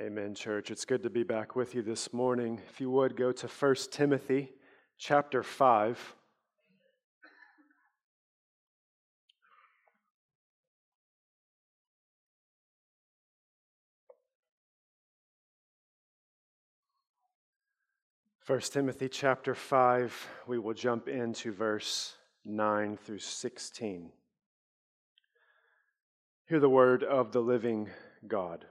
Amen, church. It's good to be back with you this morning. If you would go to 1 Timothy chapter 5. First Timothy chapter 5, we will jump into verse 9 through 16. Hear the word of the living God.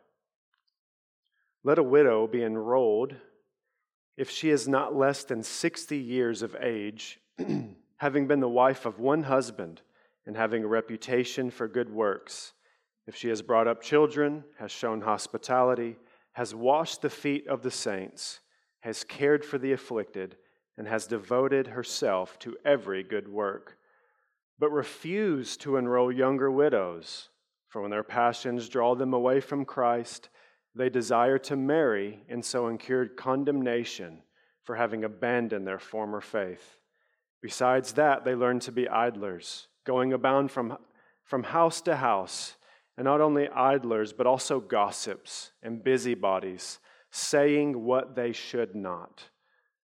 Let a widow be enrolled if she is not less than 60 years of age, having been the wife of one husband and having a reputation for good works. If she has brought up children, has shown hospitality, has washed the feet of the saints, has cared for the afflicted, and has devoted herself to every good work. But refuse to enroll younger widows, for when their passions draw them away from Christ, they desire to marry and so incurred condemnation for having abandoned their former faith. Besides that, they learn to be idlers, going about from, from house to house, and not only idlers, but also gossips and busybodies, saying what they should not.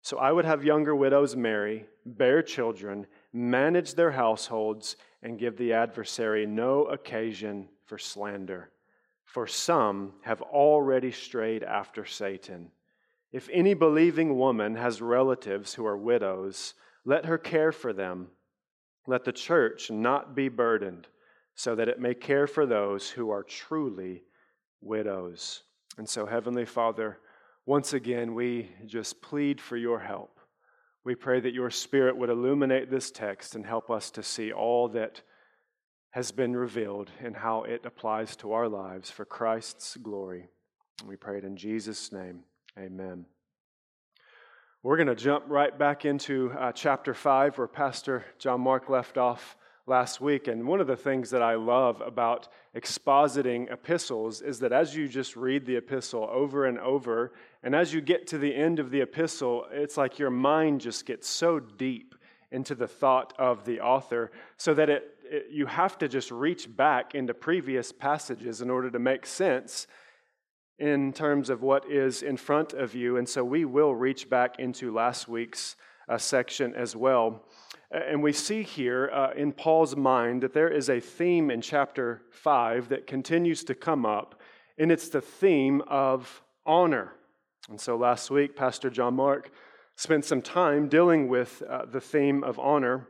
So I would have younger widows marry, bear children, manage their households, and give the adversary no occasion for slander for some have already strayed after Satan. If any believing woman has relatives who are widows, let her care for them. Let the church not be burdened, so that it may care for those who are truly widows. And so, Heavenly Father, once again, we just plead for your help. We pray that your Spirit would illuminate this text and help us to see all that has been revealed and how it applies to our lives for Christ's glory. We pray it in Jesus' name. Amen. We're going to jump right back into uh, chapter 5 where Pastor John Mark left off last week. And one of the things that I love about expositing epistles is that as you just read the epistle over and over, and as you get to the end of the epistle, it's like your mind just gets so deep into the thought of the author so that it it, you have to just reach back into previous passages in order to make sense in terms of what is in front of you. And so we will reach back into last week's uh, section as well. And we see here uh, in Paul's mind that there is a theme in chapter 5 that continues to come up, and it's the theme of honor. And so last week, Pastor John Mark spent some time dealing with uh, the theme of honor.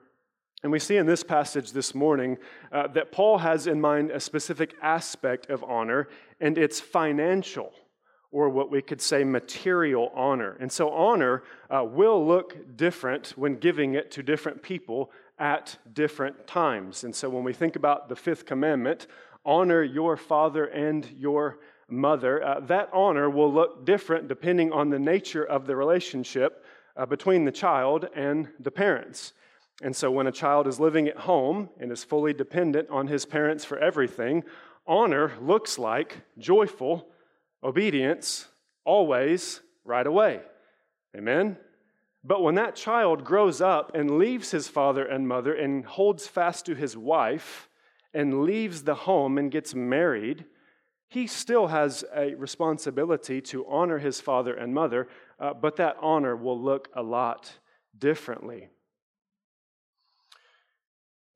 And we see in this passage this morning uh, that Paul has in mind a specific aspect of honor, and it's financial, or what we could say material honor. And so, honor uh, will look different when giving it to different people at different times. And so, when we think about the fifth commandment, honor your father and your mother, uh, that honor will look different depending on the nature of the relationship uh, between the child and the parents. And so, when a child is living at home and is fully dependent on his parents for everything, honor looks like joyful obedience always right away. Amen? But when that child grows up and leaves his father and mother and holds fast to his wife and leaves the home and gets married, he still has a responsibility to honor his father and mother, uh, but that honor will look a lot differently.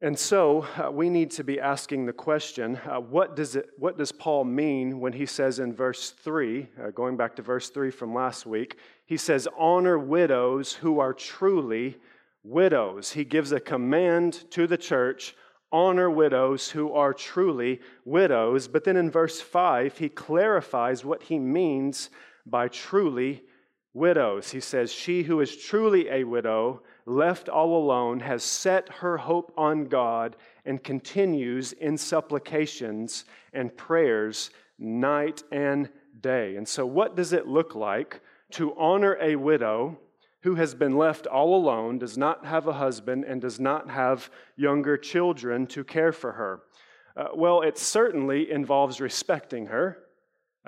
And so uh, we need to be asking the question uh, what, does it, what does Paul mean when he says in verse 3, uh, going back to verse 3 from last week, he says, Honor widows who are truly widows. He gives a command to the church honor widows who are truly widows. But then in verse 5, he clarifies what he means by truly widows. He says, She who is truly a widow left all alone, has set her hope on God and continues in supplications and prayers night and day. And so, what does it look like to honor a widow who has been left all alone, does not have a husband, and does not have younger children to care for her? Uh, well, it certainly involves respecting her.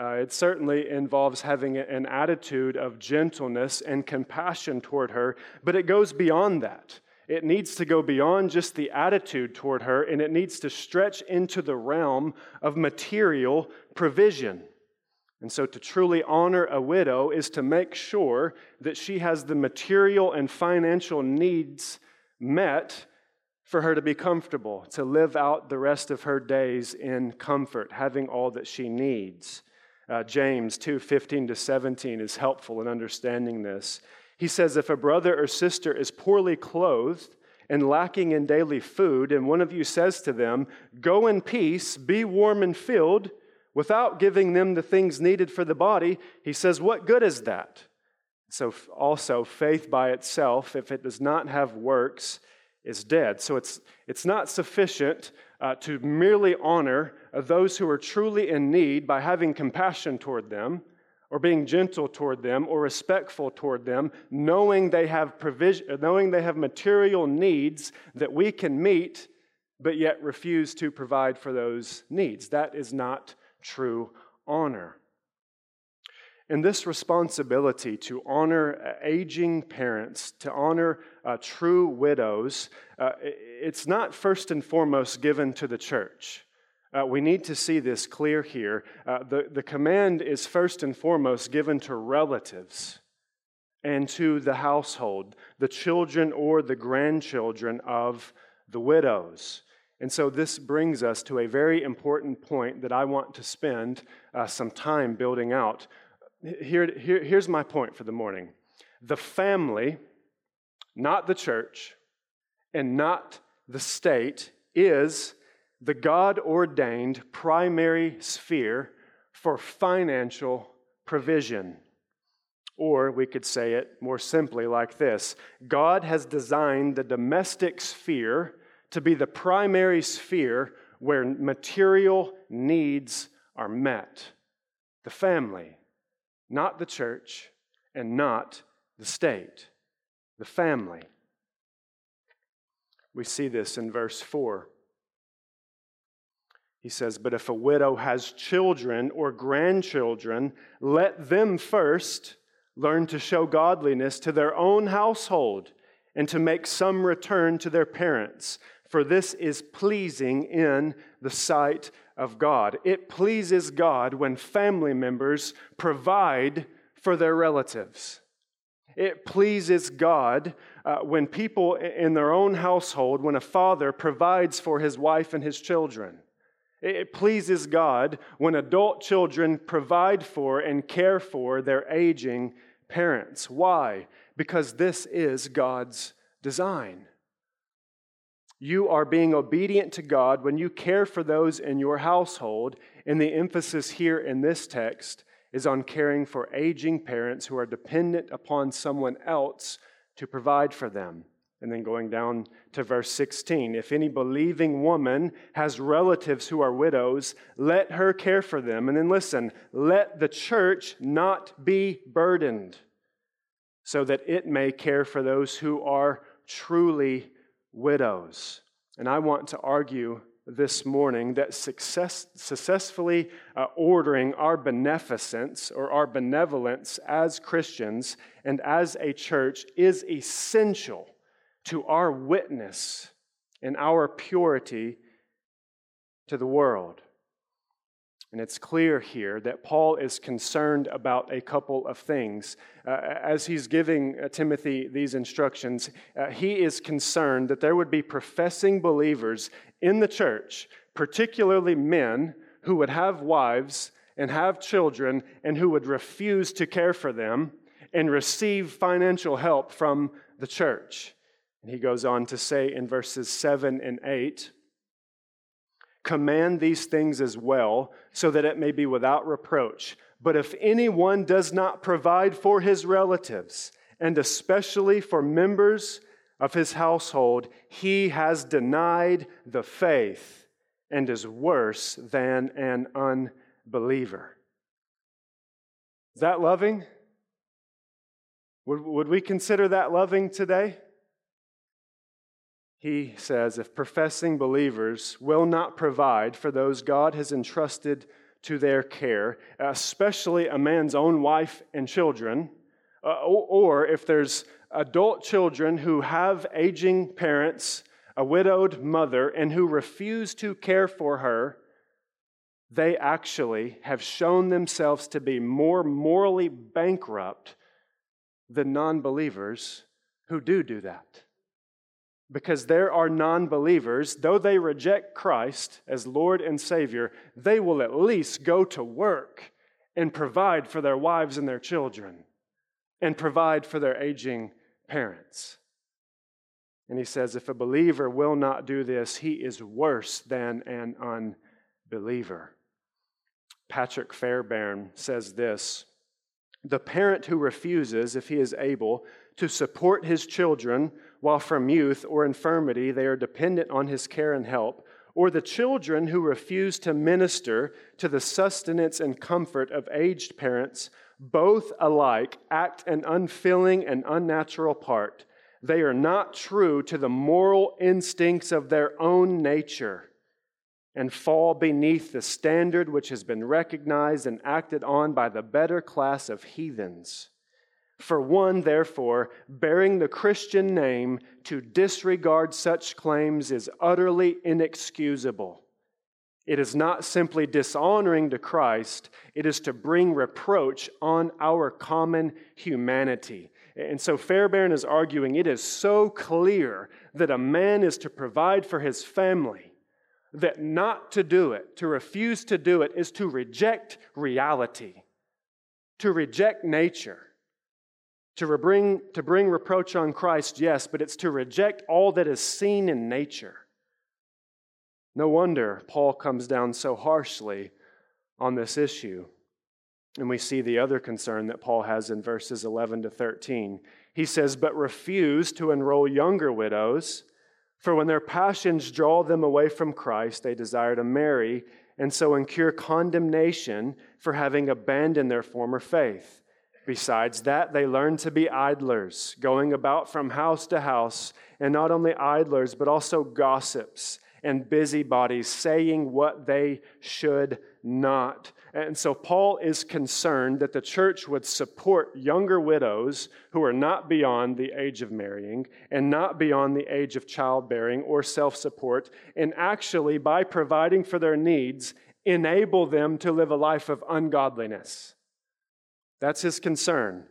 Uh, it certainly involves having an attitude of gentleness and compassion toward her, but it goes beyond that. It needs to go beyond just the attitude toward her, and it needs to stretch into the realm of material provision. And so, to truly honor a widow is to make sure that she has the material and financial needs met for her to be comfortable, to live out the rest of her days in comfort, having all that she needs. Uh, James 2 15 to 17 is helpful in understanding this. He says, If a brother or sister is poorly clothed and lacking in daily food, and one of you says to them, Go in peace, be warm and filled, without giving them the things needed for the body, he says, What good is that? So, also, faith by itself, if it does not have works, is dead. So, it's, it's not sufficient uh, to merely honor those who are truly in need by having compassion toward them or being gentle toward them or respectful toward them, knowing they have provision, knowing they have material needs that we can meet, but yet refuse to provide for those needs. That is not true honor. And this responsibility to honor aging parents, to honor uh, true widows, uh, it's not first and foremost given to the church. Uh, we need to see this clear here. Uh, the, the command is first and foremost given to relatives and to the household, the children or the grandchildren of the widows. And so this brings us to a very important point that I want to spend uh, some time building out. Here, here, here's my point for the morning the family, not the church, and not the state, is the God ordained primary sphere for financial provision. Or we could say it more simply like this God has designed the domestic sphere to be the primary sphere where material needs are met. The family, not the church, and not the state. The family. We see this in verse 4. He says, But if a widow has children or grandchildren, let them first learn to show godliness to their own household and to make some return to their parents, for this is pleasing in the sight of God. It pleases God when family members provide for their relatives. It pleases God uh, when people in their own household, when a father provides for his wife and his children. It pleases God when adult children provide for and care for their aging parents. Why? Because this is God's design. You are being obedient to God when you care for those in your household, and the emphasis here in this text is on caring for aging parents who are dependent upon someone else to provide for them. And then going down to verse 16 if any believing woman has relatives who are widows, let her care for them. And then listen, let the church not be burdened, so that it may care for those who are truly widows. And I want to argue this morning that success, successfully uh, ordering our beneficence or our benevolence as Christians and as a church is essential to our witness and our purity to the world. And it's clear here that Paul is concerned about a couple of things. Uh, as he's giving uh, Timothy these instructions, uh, he is concerned that there would be professing believers in the church, particularly men who would have wives and have children and who would refuse to care for them and receive financial help from the church. And he goes on to say in verses 7 and 8 Command these things as well, so that it may be without reproach. But if anyone does not provide for his relatives, and especially for members of his household, he has denied the faith and is worse than an unbeliever. Is that loving? Would, would we consider that loving today? He says, if professing believers will not provide for those God has entrusted to their care, especially a man's own wife and children, uh, or if there's adult children who have aging parents, a widowed mother, and who refuse to care for her, they actually have shown themselves to be more morally bankrupt than non believers who do do that. Because there are non believers, though they reject Christ as Lord and Savior, they will at least go to work and provide for their wives and their children and provide for their aging parents. And he says, if a believer will not do this, he is worse than an unbeliever. Patrick Fairbairn says this The parent who refuses, if he is able, to support his children while from youth or infirmity they are dependent on his care and help, or the children who refuse to minister to the sustenance and comfort of aged parents, both alike act an unfilling and unnatural part. They are not true to the moral instincts of their own nature and fall beneath the standard which has been recognized and acted on by the better class of heathens. For one, therefore, bearing the Christian name, to disregard such claims is utterly inexcusable. It is not simply dishonoring to Christ, it is to bring reproach on our common humanity. And so Fairbairn is arguing it is so clear that a man is to provide for his family that not to do it, to refuse to do it, is to reject reality, to reject nature. To bring, to bring reproach on Christ, yes, but it's to reject all that is seen in nature. No wonder Paul comes down so harshly on this issue. And we see the other concern that Paul has in verses 11 to 13. He says, But refuse to enroll younger widows for when their passions draw them away from Christ, they desire to marry and so incur condemnation for having abandoned their former faith. Besides that, they learn to be idlers, going about from house to house, and not only idlers, but also gossips and busybodies, saying what they should not. And so Paul is concerned that the church would support younger widows who are not beyond the age of marrying and not beyond the age of childbearing or self support, and actually, by providing for their needs, enable them to live a life of ungodliness. That's his concern.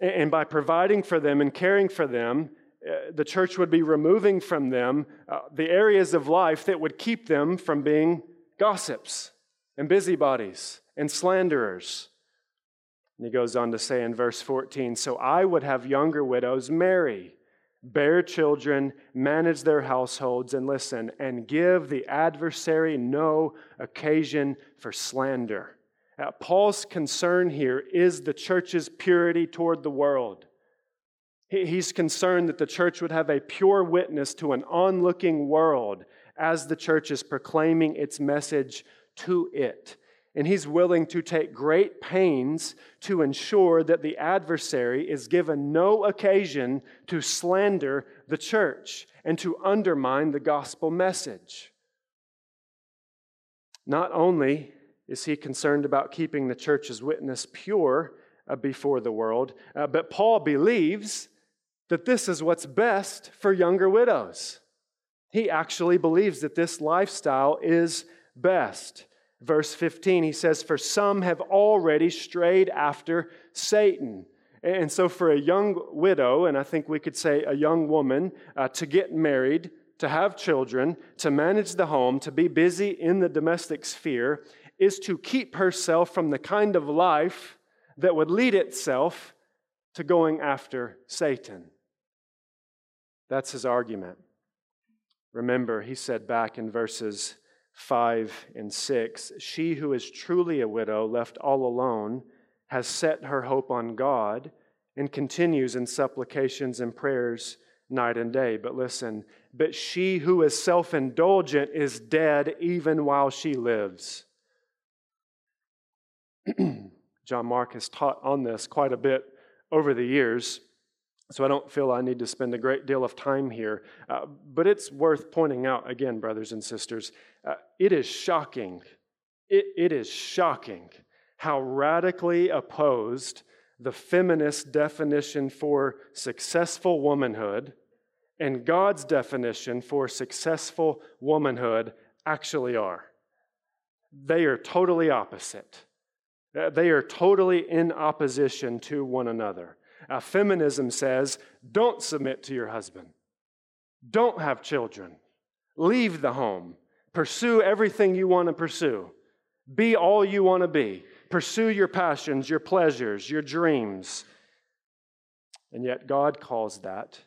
And by providing for them and caring for them, uh, the church would be removing from them uh, the areas of life that would keep them from being gossips and busybodies and slanderers. And he goes on to say in verse 14 So I would have younger widows marry, bear children, manage their households, and listen, and give the adversary no occasion for slander. Now, Paul's concern here is the church's purity toward the world. He's concerned that the church would have a pure witness to an onlooking world as the church is proclaiming its message to it. And he's willing to take great pains to ensure that the adversary is given no occasion to slander the church and to undermine the gospel message. Not only is he concerned about keeping the church's witness pure uh, before the world, uh, but Paul believes that this is what's best for younger widows. He actually believes that this lifestyle is best. Verse 15, he says, For some have already strayed after Satan. And so, for a young widow, and I think we could say a young woman, uh, to get married, to have children, to manage the home, to be busy in the domestic sphere, is to keep herself from the kind of life that would lead itself to going after Satan. That's his argument. Remember, he said back in verses 5 and 6 She who is truly a widow, left all alone, has set her hope on God and continues in supplications and prayers night and day. But listen, but she who is self indulgent is dead even while she lives. John Mark has taught on this quite a bit over the years. So I don't feel I need to spend a great deal of time here. Uh, but it's worth pointing out again, brothers and sisters, uh, it is shocking. It, it is shocking how radically opposed the feminist definition for successful womanhood and God's definition for successful womanhood actually are. they are totally opposite. Uh, they are totally in opposition to one another. Uh, feminism says don't submit to your husband, don't have children, leave the home, pursue everything you want to pursue, be all you want to be, pursue your passions, your pleasures, your dreams. And yet, God calls that,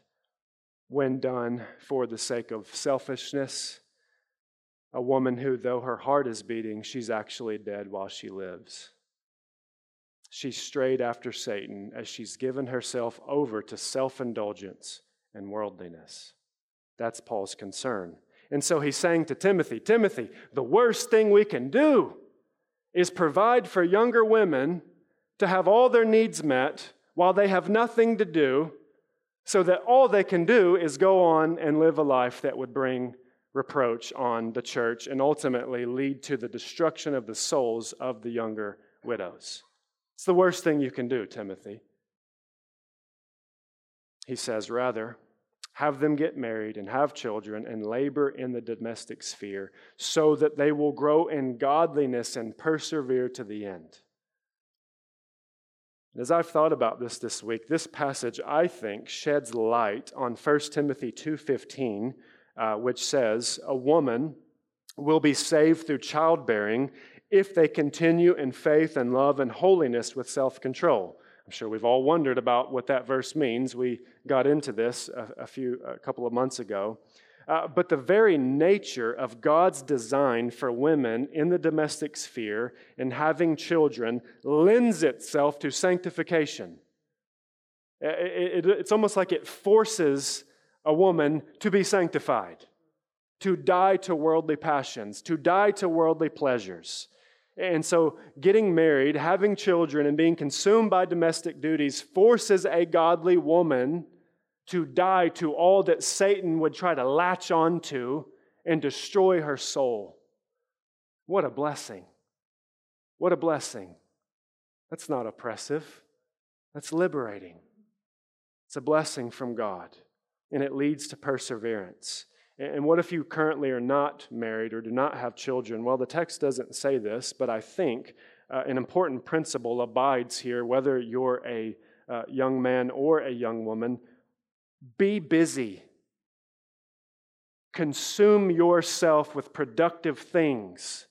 when done for the sake of selfishness, a woman who, though her heart is beating, she's actually dead while she lives. She strayed after Satan as she's given herself over to self indulgence and worldliness. That's Paul's concern. And so he's saying to Timothy Timothy, the worst thing we can do is provide for younger women to have all their needs met while they have nothing to do, so that all they can do is go on and live a life that would bring reproach on the church and ultimately lead to the destruction of the souls of the younger widows. It's the worst thing you can do, Timothy. He says, rather, have them get married and have children and labor in the domestic sphere so that they will grow in godliness and persevere to the end. As I've thought about this this week, this passage I think sheds light on 1 Timothy 2:15 uh, which says, A woman will be saved through childbearing if they continue in faith and love and holiness with self control. I'm sure we've all wondered about what that verse means. We got into this a, a few, a couple of months ago. Uh, but the very nature of God's design for women in the domestic sphere and having children lends itself to sanctification. It, it, it's almost like it forces a woman to be sanctified, to die to worldly passions, to die to worldly pleasures. And so, getting married, having children, and being consumed by domestic duties forces a godly woman to die to all that Satan would try to latch onto and destroy her soul. What a blessing! What a blessing. That's not oppressive, that's liberating. It's a blessing from God and it leads to perseverance. And what if you currently are not married or do not have children? Well, the text doesn't say this, but I think uh, an important principle abides here, whether you're a uh, young man or a young woman. Be busy. Consume yourself with productive things.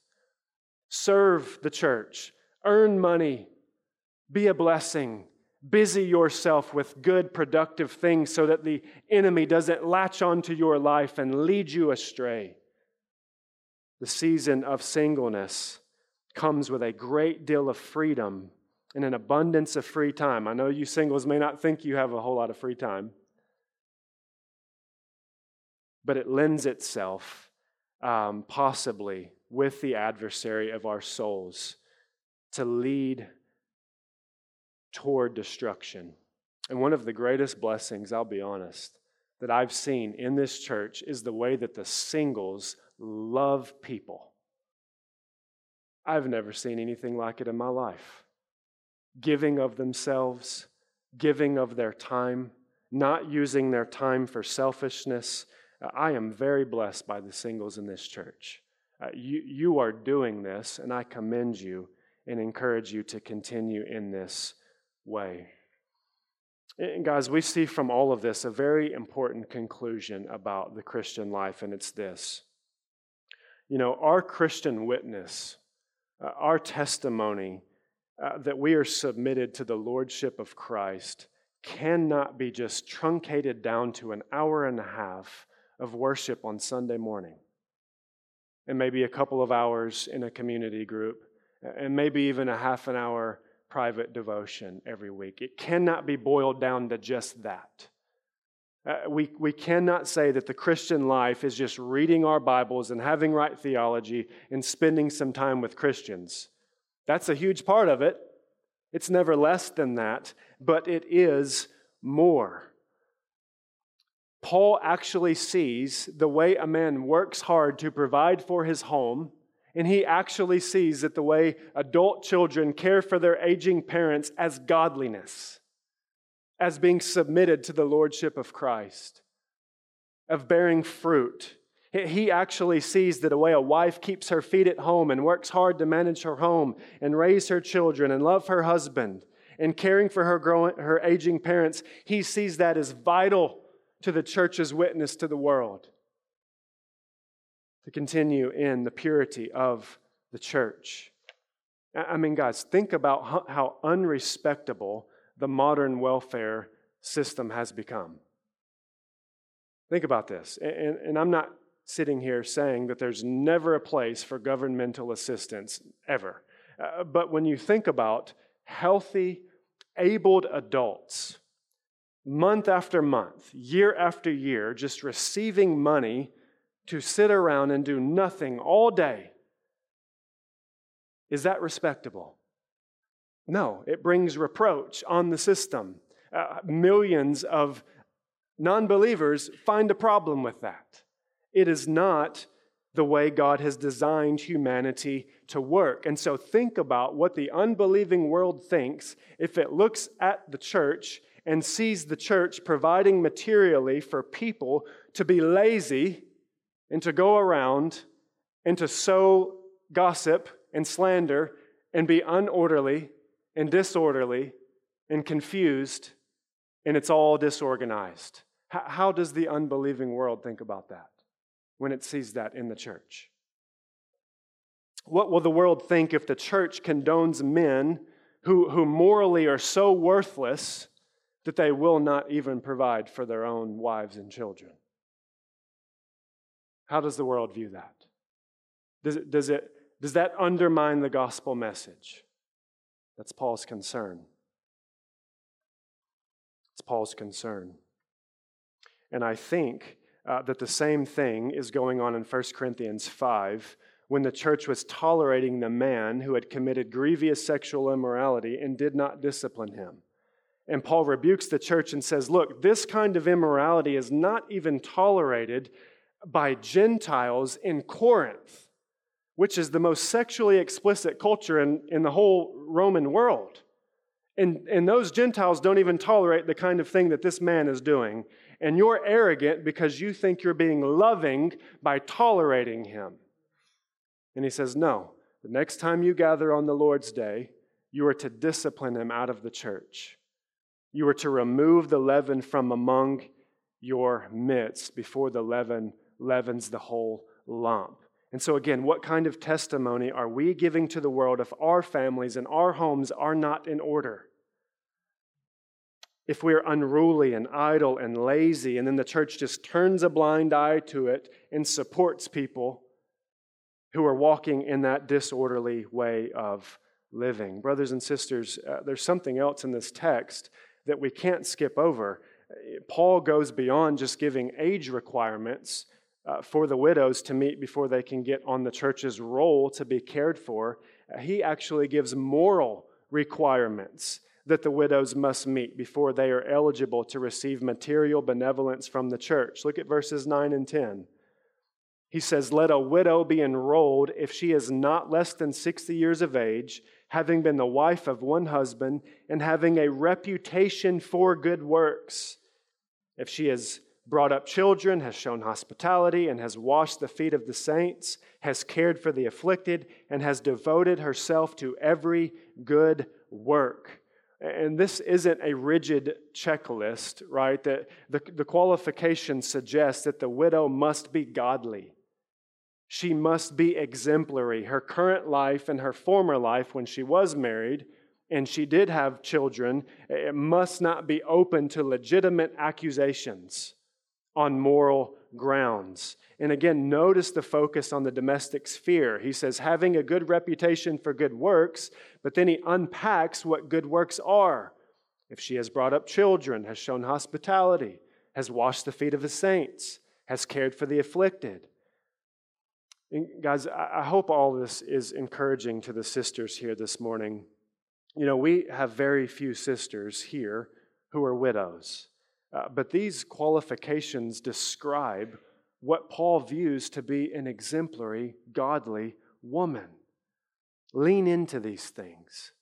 Serve the church. Earn money. Be a blessing busy yourself with good, productive things so that the enemy doesn't latch onto your life and lead you astray. The season of singleness comes with a great deal of freedom and an abundance of free time. I know you singles may not think you have a whole lot of free time, but it lends itself um, possibly with the adversary of our souls to lead toward destruction. And one of the greatest blessings, I'll be honest, that I've seen in this church is the way that the singles love people. I've never seen anything like it in my life. Giving of themselves, giving of their time, not using their time for selfishness. I am very blessed by the singles in this church. Uh, you, you are doing this, and I commend you and encourage you to continue in this way. And guys, we see from all of this a very important conclusion about the Christian life, and it's this. You know, our Christian witness, uh, our testimony uh, that we are submitted to the Lordship of Christ cannot be just truncated down to an hour and a half of worship on Sunday morning, and maybe a couple of hours in a community group, and maybe even a half an hour private devotion every week. It cannot be boiled down to just that. Uh, we, we cannot say that the Christian life is just reading our Bibles and having right theology and spending some time with Christians. That's a huge part of it. It's never less than that, but it is more. Paul actually sees the way a man works hard to provide for his home and he actually sees that the way adult children care for their aging parents as godliness, as being submitted to the lordship of Christ, of bearing fruit. He actually sees that the way a wife keeps her feet at home and works hard to manage her home and raise her children and love her husband and caring for her, growing, her aging parents, he sees that as vital to the church's witness to the world. To continue in the purity of the church. I mean, guys, think about how unrespectable the modern welfare system has become. Think about this. And, and, I'm not sitting here saying that there's never a place for governmental assistance, ever. Uh, but when you think about healthy, abled adults, month after month, year after year, just receiving money to sit around and do nothing all day, is that respectable? No, it brings reproach on the system. Uh, millions of non believers find a problem with that. It is not the way God has designed humanity to work. And so think about what the unbelieving world thinks if it looks at the church and sees the church providing materially for people to be lazy and to go around and to sow gossip and slander and be unorderly and disorderly and confused and it's all disorganized. How does the unbelieving world think about that when it sees that in the church? What will the world think if the church condones men who, who morally are so worthless that they will not even provide for their own wives and children? How does the world view that? Does, it, does, it, does that undermine the gospel message? That's Paul's concern. It's Paul's concern. And I think uh, that the same thing is going on in 1 Corinthians 5 when the church was tolerating the man who had committed grievous sexual immorality and did not discipline him. And Paul rebukes the church and says, Look, this kind of immorality is not even tolerated by Gentiles in Corinth, which is the most sexually explicit culture in, in the whole Roman world. And, and those Gentiles don't even tolerate the kind of thing that this man is doing. And you're arrogant because you think you're being loving by tolerating him. And he says, No, the next time you gather on the Lord's day, you are to discipline him out of the church. You are to remove the leaven from among your midst before the leaven leavens the whole lump. And so, again, what kind of testimony are we giving to the world if our families and our homes are not in order? If we're unruly and idle and lazy, and then the church just turns a blind eye to it and supports people who are walking in that disorderly way of living. Brothers and sisters, uh, there's something else in this text that we can't skip over. Paul goes beyond just giving age requirements uh, for the widows to meet before they can get on the church's roll to be cared for. Uh, he actually gives moral requirements that the widows must meet before they are eligible to receive material benevolence from the church. Look at verses 9 and 10. He says, Let a widow be enrolled if she is not less than 60 years of age, having been the wife of one husband, and having a reputation for good works. If she is brought up children, has shown hospitality, and has washed the feet of the saints, has cared for the afflicted, and has devoted herself to every good work. And this isn't a rigid checklist, right? The, the, the qualification suggests that the widow must be godly. She must be exemplary. Her current life and her former life, when she was married and she did have children, it must not be open to legitimate accusations on moral grounds. And again, notice the focus on the domestic sphere. He says, having a good reputation for good works, but then he unpacks what good works are. If she has brought up children, has shown hospitality, has washed the feet of the saints, has cared for the afflicted. And guys, I hope all this is encouraging to the sisters here this morning. You know, we have very few sisters here who are widows. Uh, but these qualifications describe what Paul views to be an exemplary, godly woman. Lean into these things.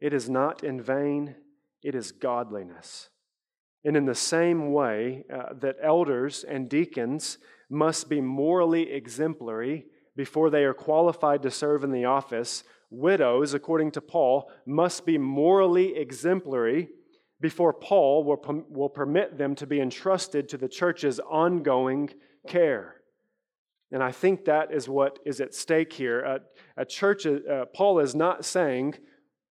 It is not in vain, it is godliness. And in the same way uh, that elders and deacons must be morally exemplary before they are qualified to serve in the office. Widows, according to Paul, must be morally exemplary before Paul will, will permit them to be entrusted to the church's ongoing care. And I think that is what is at stake here. A, church, uh, Paul is not saying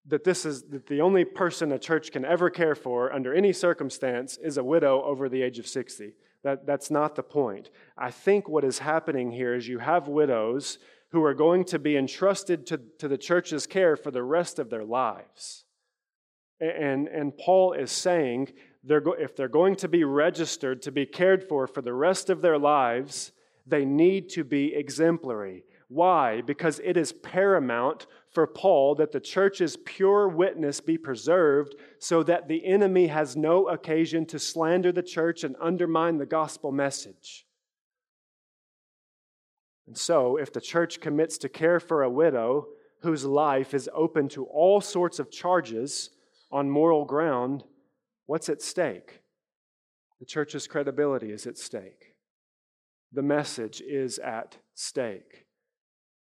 that this is that the only person a church can ever care for under any circumstance is a widow over the age of 60. That, that's not the point. I think what is happening here is you have widows who are going to be entrusted to, to the church's care for the rest of their lives. And, and Paul is saying they're go, if they're going to be registered to be cared for for the rest of their lives, they need to be exemplary. Why? Because it is paramount for Paul that the church's pure witness be preserved so that the enemy has no occasion to slander the church and undermine the gospel message. And so, if the church commits to care for a widow whose life is open to all sorts of charges on moral ground, what's at stake? The church's credibility is at stake. The message is at stake.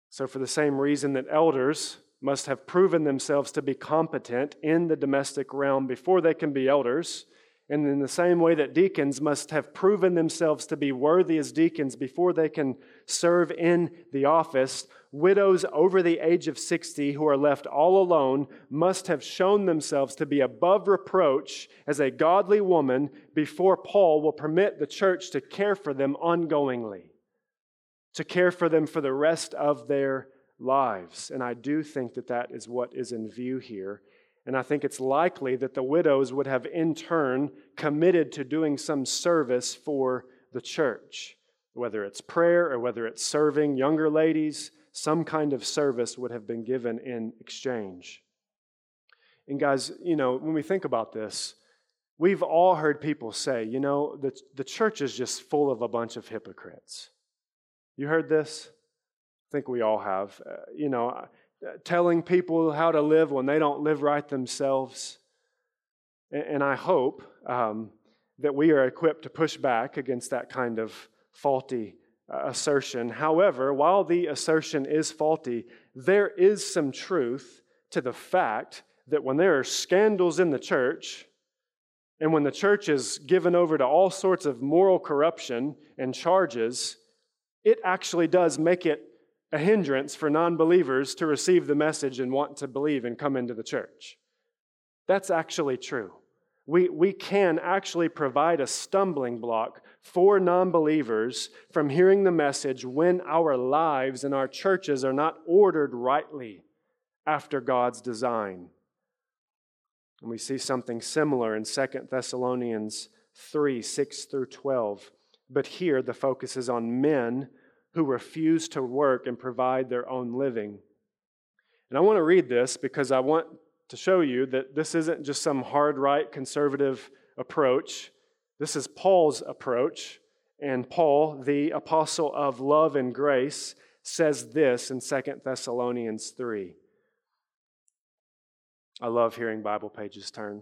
So, for the same reason that elders must have proven themselves to be competent in the domestic realm before they can be elders, and in the same way that deacons must have proven themselves to be worthy as deacons before they can serve in the office, widows over the age of 60 who are left all alone must have shown themselves to be above reproach as a godly woman before Paul will permit the church to care for them ongoingly to care for them for the rest of their lives. And I do think that that is what is in view here. And I think it's likely that the widows would have in turn committed to doing some service for the church, whether it's prayer or whether it's serving younger ladies, some kind of service would have been given in exchange. And guys, you know, when we think about this, we've all heard people say, you know, the, the church is just full of a bunch of hypocrites. You heard this? I think we all have. Uh, you know, telling people how to live when they don't live right themselves. And, and I hope um, that we are equipped to push back against that kind of faulty uh, assertion. However, while the assertion is faulty, there is some truth to the fact that when there are scandals in the church, and when the church is given over to all sorts of moral corruption and charges, it actually does make it a hindrance for non believers to receive the message and want to believe and come into the church. That's actually true. We, we can actually provide a stumbling block for non believers from hearing the message when our lives and our churches are not ordered rightly after God's design. And we see something similar in 2 Thessalonians 3 6 through 12. But here the focus is on men who refuse to work and provide their own living. And I want to read this because I want to show you that this isn't just some hard right conservative approach. This is Paul's approach. And Paul, the apostle of love and grace, says this in 2 Thessalonians 3. I love hearing Bible pages turn.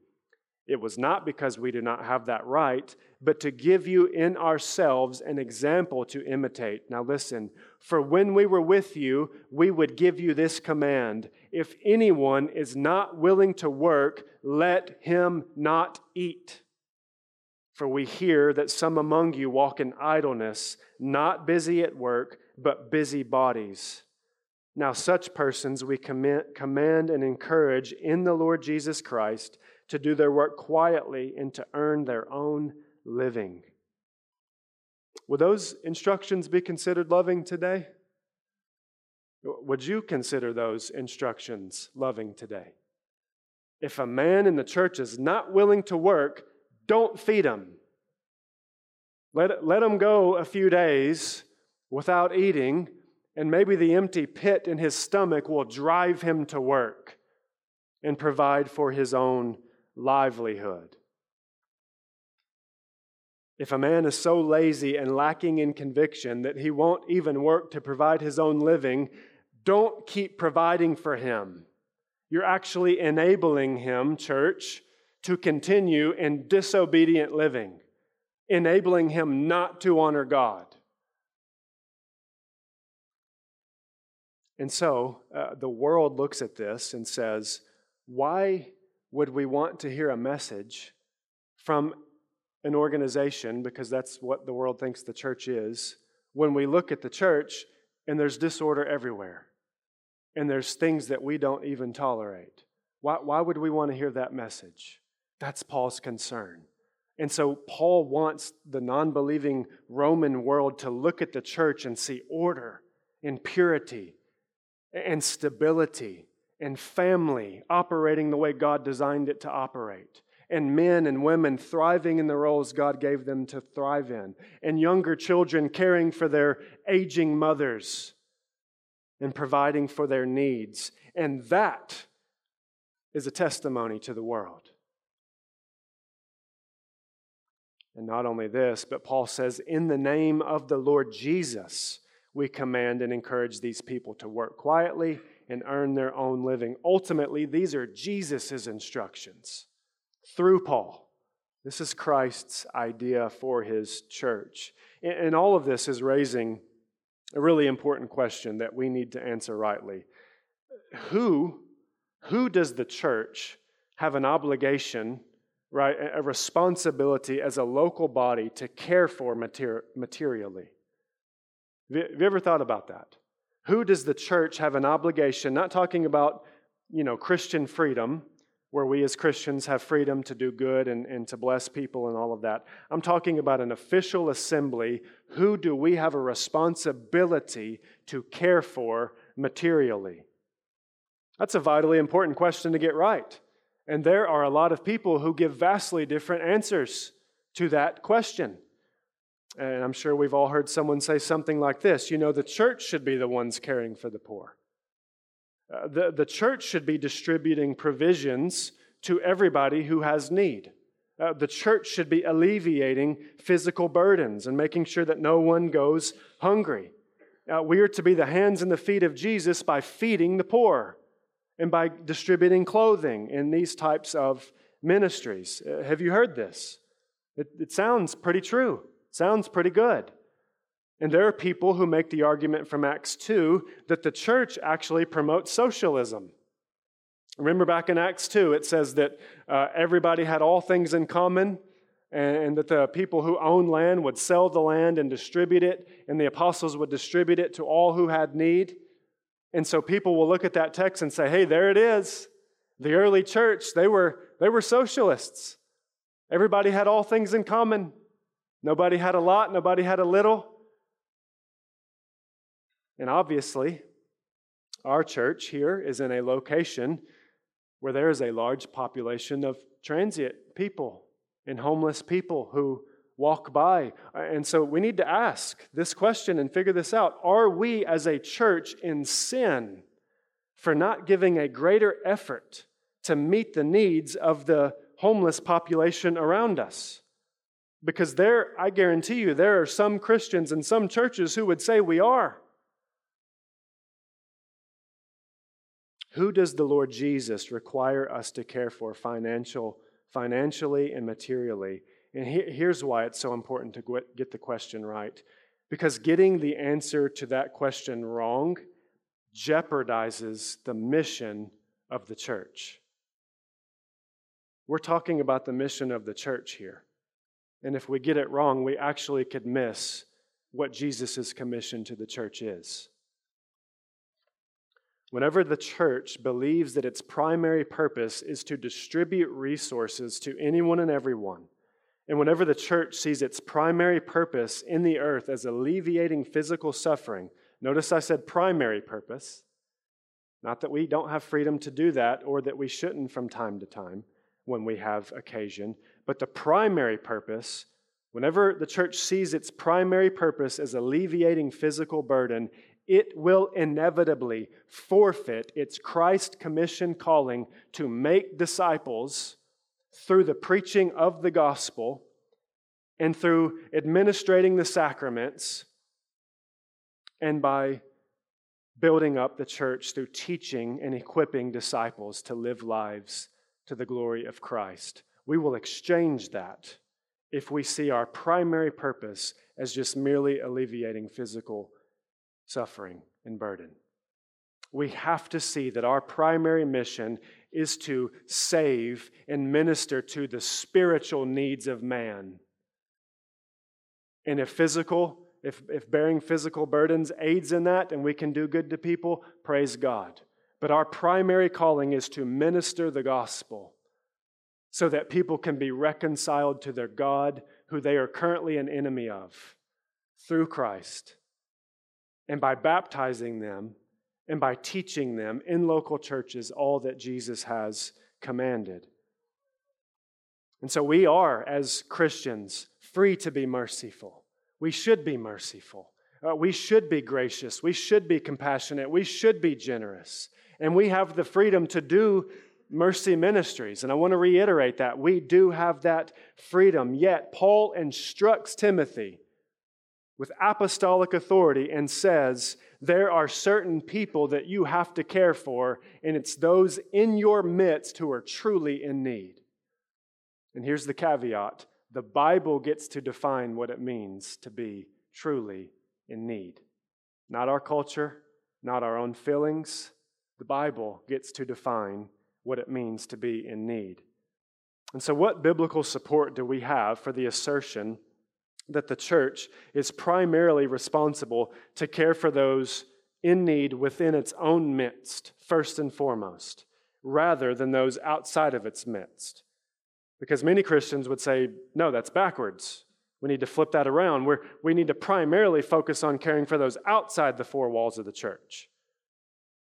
It was not because we do not have that right, but to give you in ourselves an example to imitate. Now, listen, for when we were with you, we would give you this command If anyone is not willing to work, let him not eat. For we hear that some among you walk in idleness, not busy at work, but busy bodies. Now, such persons we command and encourage in the Lord Jesus Christ to do their work quietly and to earn their own living. Would those instructions be considered loving today? Would you consider those instructions loving today? If a man in the church is not willing to work, don't feed him. Let, let him go a few days without eating, and maybe the empty pit in his stomach will drive him to work and provide for his own livelihood. If a man is so lazy and lacking in conviction that he won't even work to provide his own living, don't keep providing for him. You're actually enabling him, church, to continue in disobedient living, enabling him not to honor God. And so uh, the world looks at this and says, why would we want to hear a message from an organization, because that's what the world thinks the church is, when we look at the church and there's disorder everywhere and there's things that we don't even tolerate? Why, why would we want to hear that message? That's Paul's concern. And so Paul wants the non believing Roman world to look at the church and see order and purity and stability and family operating the way God designed it to operate, and men and women thriving in the roles God gave them to thrive in, and younger children caring for their aging mothers and providing for their needs. And that is a testimony to the world. And not only this, but Paul says, in the name of the Lord Jesus, we command and encourage these people to work quietly and earn their own living. Ultimately, these are Jesus' instructions through Paul. This is Christ's idea for his church. And all of this is raising a really important question that we need to answer rightly. Who, who does the church have an obligation, right, a responsibility as a local body to care for mater- materially? Have you ever thought about that? Who does the church have an obligation, not talking about, you know, Christian freedom, where we as Christians have freedom to do good and, and to bless people and all of that. I'm talking about an official assembly. Who do we have a responsibility to care for materially? That's a vitally important question to get right. And there are a lot of people who give vastly different answers to that question. And I'm sure we've all heard someone say something like this you know, the church should be the ones caring for the poor. Uh, the, the church should be distributing provisions to everybody who has need. Uh, the church should be alleviating physical burdens and making sure that no one goes hungry. Uh, we are to be the hands and the feet of Jesus by feeding the poor and by distributing clothing in these types of ministries. Uh, have you heard this? It, it sounds pretty true. Sounds pretty good. And there are people who make the argument from Acts 2 that the church actually promotes socialism. Remember back in Acts 2, it says that uh, everybody had all things in common, and that the people who owned land would sell the land and distribute it, and the apostles would distribute it to all who had need. And so people will look at that text and say, hey, there it is. The early church, they were, they were socialists. Everybody had all things in common. Nobody had a lot, nobody had a little. And obviously, our church here is in a location where there is a large population of transient people and homeless people who walk by. And so we need to ask this question and figure this out. Are we as a church in sin for not giving a greater effort to meet the needs of the homeless population around us? Because there, I guarantee you, there are some Christians and some churches who would say we are. Who does the Lord Jesus require us to care for financial, financially and materially? And here's why it's so important to get the question right. Because getting the answer to that question wrong jeopardizes the mission of the church. We're talking about the mission of the church here. And if we get it wrong, we actually could miss what Jesus' commission to the church is. Whenever the church believes that its primary purpose is to distribute resources to anyone and everyone, and whenever the church sees its primary purpose in the earth as alleviating physical suffering, notice I said primary purpose, not that we don't have freedom to do that or that we shouldn't from time to time when we have occasion, but the primary purpose Whenever the church sees its primary purpose as alleviating physical burden, it will inevitably forfeit its Christ commission calling to make disciples through the preaching of the gospel and through administrating the sacraments and by building up the church through teaching and equipping disciples to live lives to the glory of Christ. We will exchange that if we see our primary purpose as just merely alleviating physical suffering and burden. We have to see that our primary mission is to save and minister to the spiritual needs of man. And if physical, if, if bearing physical burdens aids in that and we can do good to people, praise God. But our primary calling is to minister the gospel so that people can be reconciled to their God, who they are currently an enemy of, through Christ. And by baptizing them and by teaching them in local churches all that Jesus has commanded. And so we are, as Christians, free to be merciful. We should be merciful. Uh, we should be gracious. We should be compassionate. We should be generous. And we have the freedom to do mercy ministries. And I want to reiterate that. We do have that freedom. Yet, Paul instructs Timothy with apostolic authority and says, There are certain people that you have to care for, and it's those in your midst who are truly in need. And here's the caveat the Bible gets to define what it means to be truly in need. Not our culture, not our own feelings. The Bible gets to define what it means to be in need. And so, what biblical support do we have for the assertion that the church is primarily responsible to care for those in need within its own midst, first and foremost, rather than those outside of its midst? Because many Christians would say, no, that's backwards. We need to flip that around. We're, we need to primarily focus on caring for those outside the four walls of the church.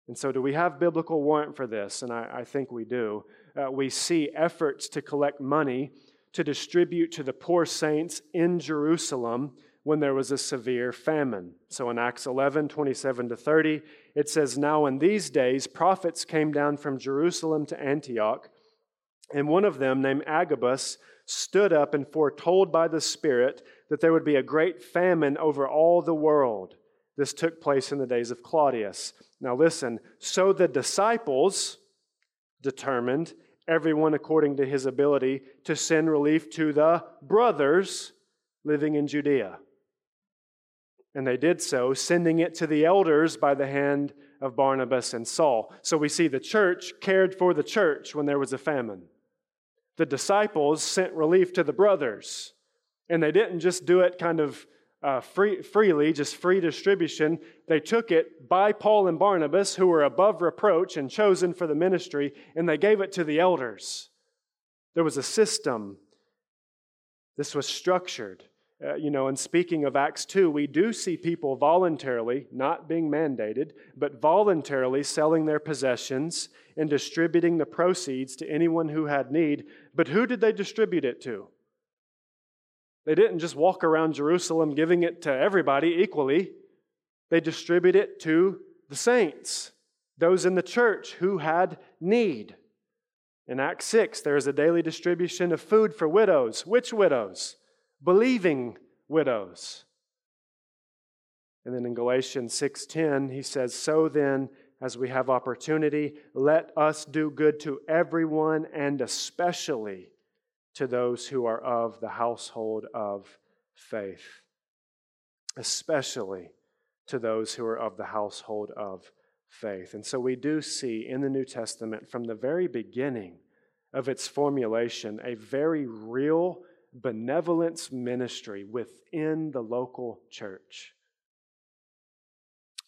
And so, do we have biblical warrant for this? And I, I think we do. Uh, we see efforts to collect money to distribute to the poor saints in Jerusalem when there was a severe famine. So in Acts 11, 27 to 30, it says, Now in these days, prophets came down from Jerusalem to Antioch, and one of them, named Agabus, stood up and foretold by the Spirit that there would be a great famine over all the world. This took place in the days of Claudius. Now, listen, so the disciples determined, everyone according to his ability, to send relief to the brothers living in Judea. And they did so, sending it to the elders by the hand of Barnabas and Saul. So we see the church cared for the church when there was a famine. The disciples sent relief to the brothers. And they didn't just do it kind of uh, free, freely, just free distribution. They took it by Paul and Barnabas, who were above reproach and chosen for the ministry, and they gave it to the elders. There was a system. This was structured. Uh, you know, and speaking of Acts 2, we do see people voluntarily, not being mandated, but voluntarily selling their possessions and distributing the proceeds to anyone who had need. But who did they distribute it to? They didn't just walk around Jerusalem giving it to everybody equally, they distributed it to the saints, those in the church who had need. In Acts 6, there is a daily distribution of food for widows. Which widows? Believing widows. And then in Galatians 6:10, he says, "So then, as we have opportunity, let us do good to everyone and especially to those who are of the household of faith, especially to those who are of the household of faith. And so we do see in the New Testament, from the very beginning of its formulation, a very real benevolence ministry within the local church.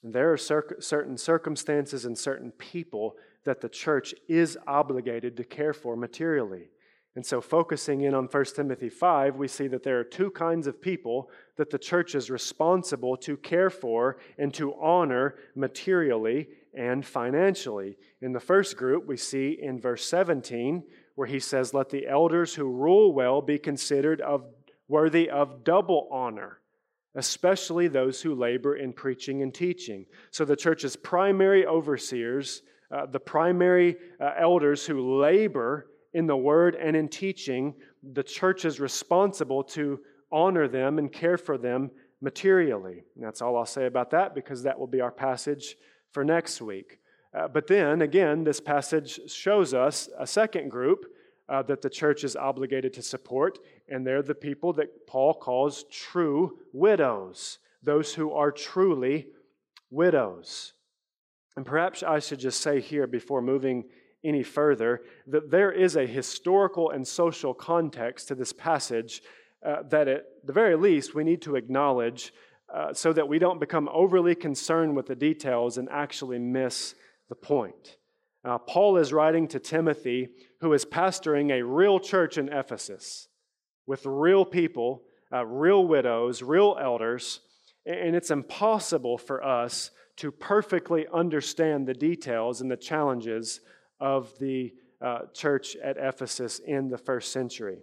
There are certain circumstances and certain people that the church is obligated to care for materially. And so, focusing in on 1 Timothy 5, we see that there are two kinds of people that the church is responsible to care for and to honor materially and financially. In the first group, we see in verse 17, where he says, Let the elders who rule well be considered of worthy of double honor, especially those who labor in preaching and teaching. So the church's primary overseers, uh, the primary uh, elders who labor in the word and in teaching, the church is responsible to honor them and care for them materially. And that's all I'll say about that because that will be our passage for next week. Uh, but then again, this passage shows us a second group uh, that the church is obligated to support, and they're the people that Paul calls true widows, those who are truly widows. And perhaps I should just say here before moving any further that there is a historical and social context to this passage uh, that at the very least we need to acknowledge uh, so that we don't become overly concerned with the details and actually miss the point. Uh, Paul is writing to Timothy, who is pastoring a real church in Ephesus with real people, uh, real widows, real elders, and it's impossible for us to perfectly understand the details and the challenges of the uh, church at Ephesus in the first century.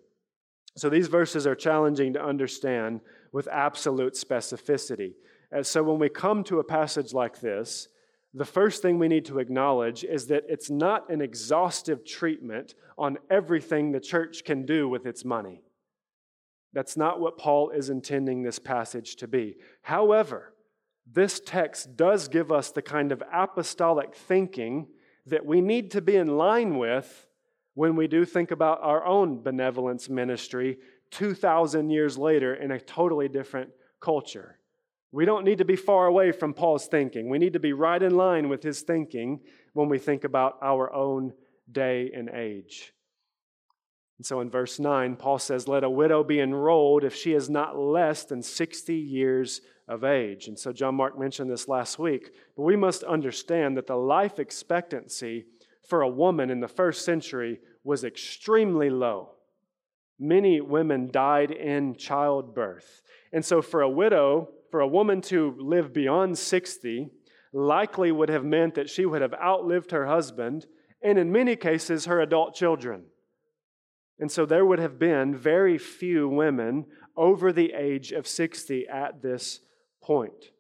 So these verses are challenging to understand with absolute specificity. And so when we come to a passage like this, the first thing we need to acknowledge is that it's not an exhaustive treatment on everything the church can do with its money. That's not what Paul is intending this passage to be. However, this text does give us the kind of apostolic thinking that we need to be in line with when we do think about our own benevolence ministry 2,000 years later in a totally different culture. We don't need to be far away from Paul's thinking. We need to be right in line with his thinking when we think about our own day and age. And so in verse 9, Paul says, Let a widow be enrolled if she is not less than 60 years of age. And so John Mark mentioned this last week, but we must understand that the life expectancy for a woman in the first century was extremely low. Many women died in childbirth. And so, for a widow, for a woman to live beyond 60, likely would have meant that she would have outlived her husband and, in many cases, her adult children. And so, there would have been very few women over the age of 60 at this point.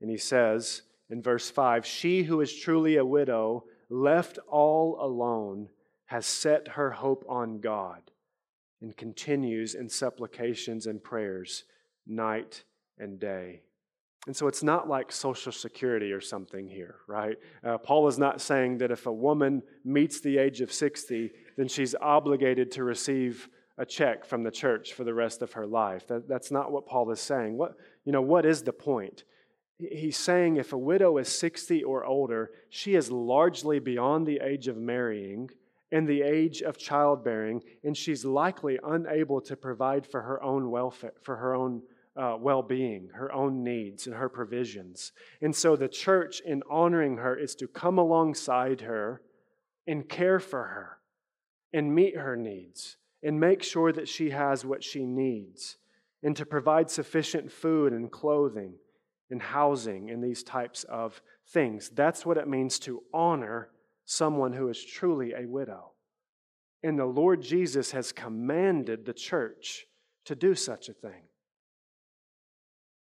And he says in verse 5 She who is truly a widow left all alone, has set her hope on God and continues in supplications and prayers night and day. And so it's not like Social Security or something here, right? Uh, Paul is not saying that if a woman meets the age of 60, then she's obligated to receive a check from the church for the rest of her life. That, that's not what Paul is saying. What, you know, what is the point? He's saying if a widow is 60 or older, she is largely beyond the age of marrying and the age of childbearing, and she's likely unable to provide for her own welfare, for her own uh, well being, her own needs, and her provisions. And so the church, in honoring her, is to come alongside her and care for her and meet her needs and make sure that she has what she needs and to provide sufficient food and clothing and housing and these types of things. That's what it means to honor someone who is truly a widow. And the Lord Jesus has commanded the church to do such a thing.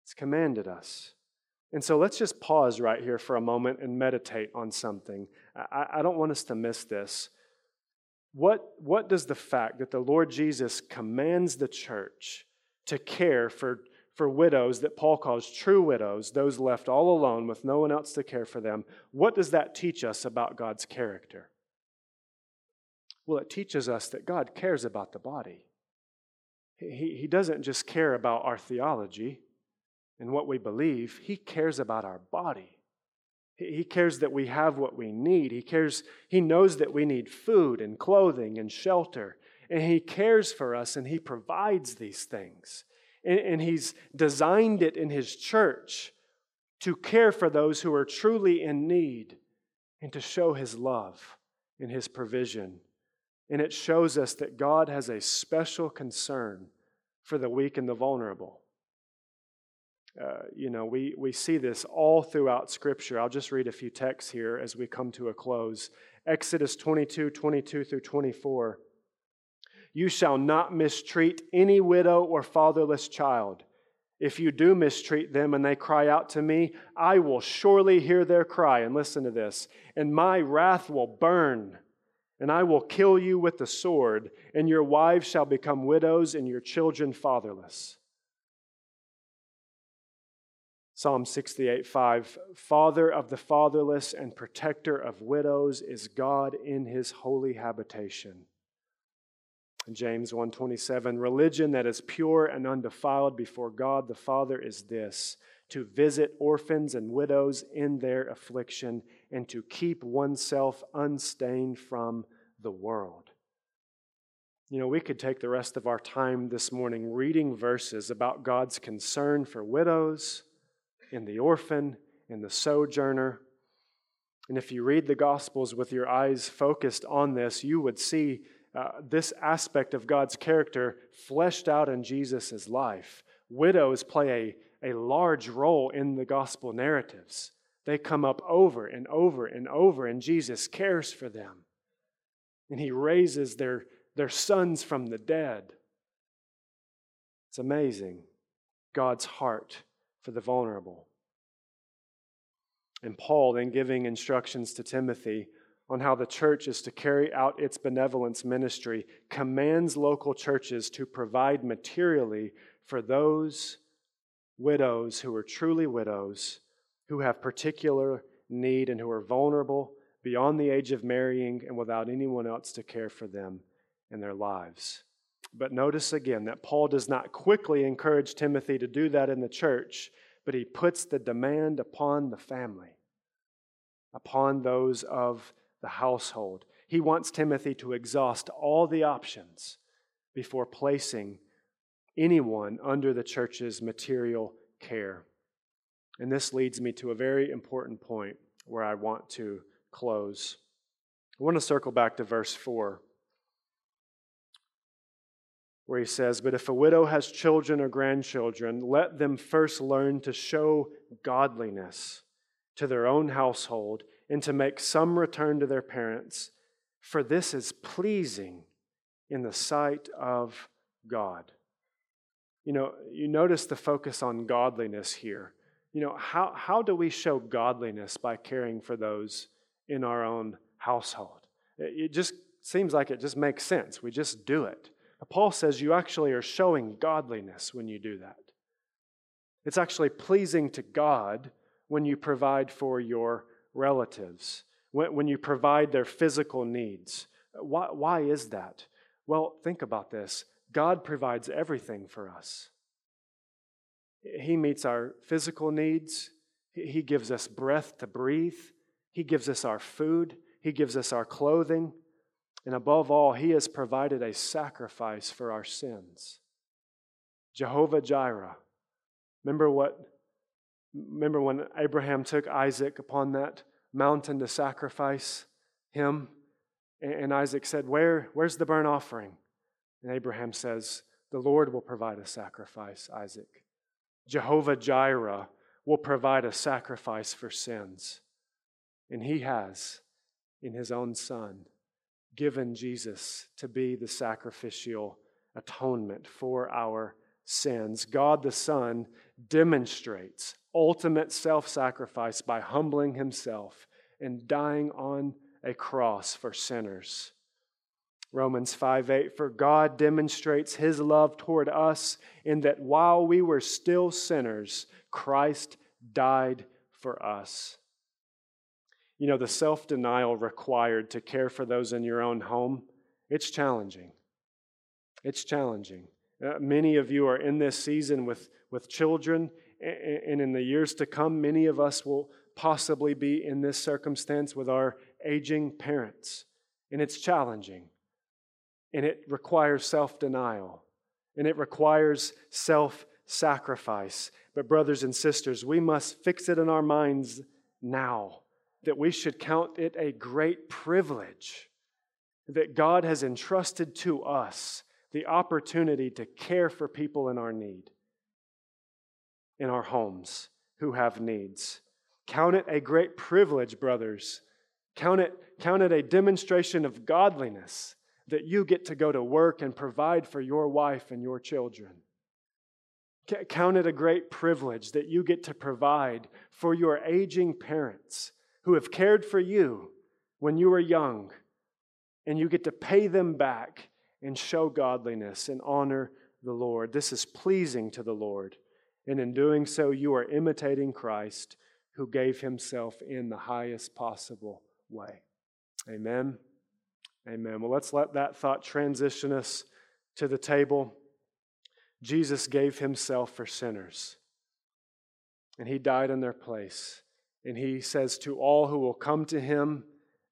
It's commanded us. And so let's just pause right here for a moment and meditate on something. I, I, don't want us to miss this. What, what does the fact that the Lord Jesus commands the church to care for for widows that Paul calls true widows, those left all alone with no one else to care for them, what does that teach us about God's character? Well, it teaches us that God cares about the body. He, he doesn't just care about our theology and what we believe, He cares about our body. He cares that we have what we need. He cares, He knows that we need food and clothing and shelter. And He cares for us and He provides these things and he's designed it in his church to care for those who are truly in need and to show his love and his provision. And it shows us that God has a special concern for the weak and the vulnerable. Uh, you know, we, we see this all throughout Scripture. I'll just read a few texts here as we come to a close. Exodus 22, 22 through 24. You shall not mistreat any widow or fatherless child. If you do mistreat them and they cry out to me, I will surely hear their cry. And listen to this and my wrath will burn, and I will kill you with the sword, and your wives shall become widows, and your children fatherless. Psalm 68 5 Father of the fatherless and protector of widows is God in his holy habitation. James 1:27 Religion that is pure and undefiled before God the Father is this to visit orphans and widows in their affliction and to keep oneself unstained from the world. You know, we could take the rest of our time this morning reading verses about God's concern for widows, in the orphan, in the sojourner. And if you read the Gospels with your eyes focused on this, you would see uh, this aspect of God's character fleshed out in Jesus' life. Widows play a, a large role in the gospel narratives. They come up over and over and over, and Jesus cares for them. And he raises their, their sons from the dead. It's amazing God's heart for the vulnerable. And Paul, then giving instructions to Timothy on how the church is to carry out its benevolence ministry, commands local churches to provide materially for those widows who are truly widows, who have particular need and who are vulnerable beyond the age of marrying and without anyone else to care for them in their lives. But notice again that Paul does not quickly encourage Timothy to do that in the church, but he puts the demand upon the family, upon those of the household. He wants Timothy to exhaust all the options before placing anyone under the church's material care. And this leads me to a very important point where I want to close. I want to circle back to verse 4 where he says, But if a widow has children or grandchildren, let them first learn to show godliness to their own household and to make some return to their parents, for this is pleasing in the sight of God. You know, you notice the focus on godliness here. You know, how, how do we show godliness by caring for those in our own household? It just seems like it just makes sense. We just do it. Paul says you actually are showing godliness when you do that. It's actually pleasing to God when you provide for your relatives, when, when you provide their physical needs. Why, why is that? Well, think about this God provides everything for us. He meets our physical needs, He gives us breath to breathe, He gives us our food, He gives us our clothing. And above all, He has provided a sacrifice for our sins. Jehovah Jireh. Remember what? Remember when Abraham took Isaac upon that mountain to sacrifice him? And Isaac said, Where, Where's the burnt offering? And Abraham says, The Lord will provide a sacrifice, Isaac. Jehovah Jireh will provide a sacrifice for sins. And he has in his own son given Jesus to be the sacrificial atonement for our sins. God the Son demonstrates ultimate self sacrifice by humbling himself and dying on a cross for sinners. Romans 5 8, for God demonstrates his love toward us in that while we were still sinners, Christ died for us. You know, the self denial required to care for those in your own home, it's challenging. It's challenging. Uh, many of you are in this season with, with children, and in the years to come, many of us will possibly be in this circumstance with our aging parents. And it's challenging. And it requires self denial. And it requires self sacrifice. But, brothers and sisters, we must fix it in our minds now that we should count it a great privilege that God has entrusted to us the opportunity to care for people in our need, in our homes who have needs. Count it a great privilege, brothers. Count it, count it a demonstration of godliness that you get to go to work and provide for your wife and your children. Count it a great privilege that you get to provide for your aging parents who have cared for you when you were young, and you get to pay them back and show godliness and honor the Lord. This is pleasing to the Lord. And in doing so, you are imitating Christ who gave himself in the highest possible way. Amen. Amen. Well, let's let that thought transition us to the table. Jesus gave himself for sinners, and he died in their place. And he says to all who will come to him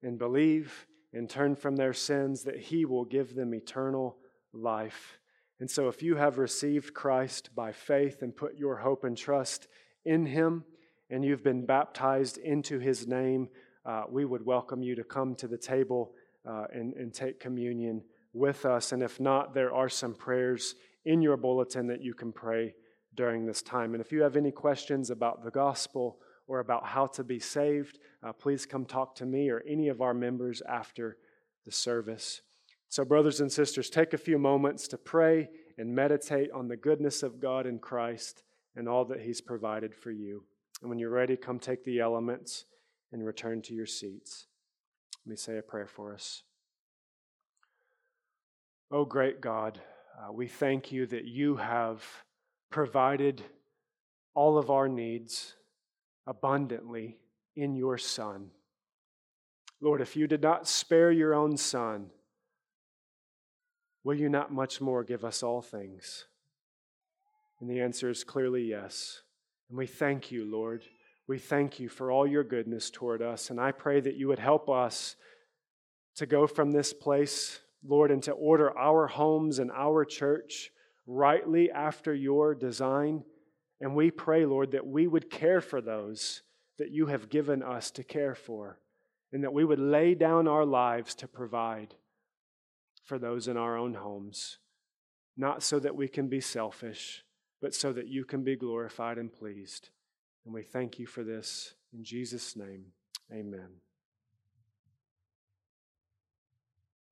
and believe and turn from their sins that he will give them eternal life. And so, if you have received Christ by faith and put your hope and trust in him, and you've been baptized into his name, uh, we would welcome you to come to the table uh, and, and take communion with us. And if not, there are some prayers in your bulletin that you can pray during this time. And if you have any questions about the gospel or about how to be saved, uh, please come talk to me or any of our members after the service. So, brothers and sisters, take a few moments to pray and meditate on the goodness of God in Christ and all that He's provided for you. And when you're ready, come take the elements and return to your seats. Let me say a prayer for us. Oh, great God, uh, we thank you that you have provided all of our needs abundantly in your Son. Lord, if you did not spare your own Son, will you not much more give us all things? And the answer is clearly yes. And we thank you, Lord. We thank you for all your goodness toward us. And I pray that you would help us to go from this place, Lord, and to order our homes and our church rightly after your design. And we pray, Lord, that we would care for those that you have given us to care for, and that we would lay down our lives to provide for those in our own homes, not so that we can be selfish but so that you can be glorified and pleased. And we thank you for this. In Jesus' name, amen.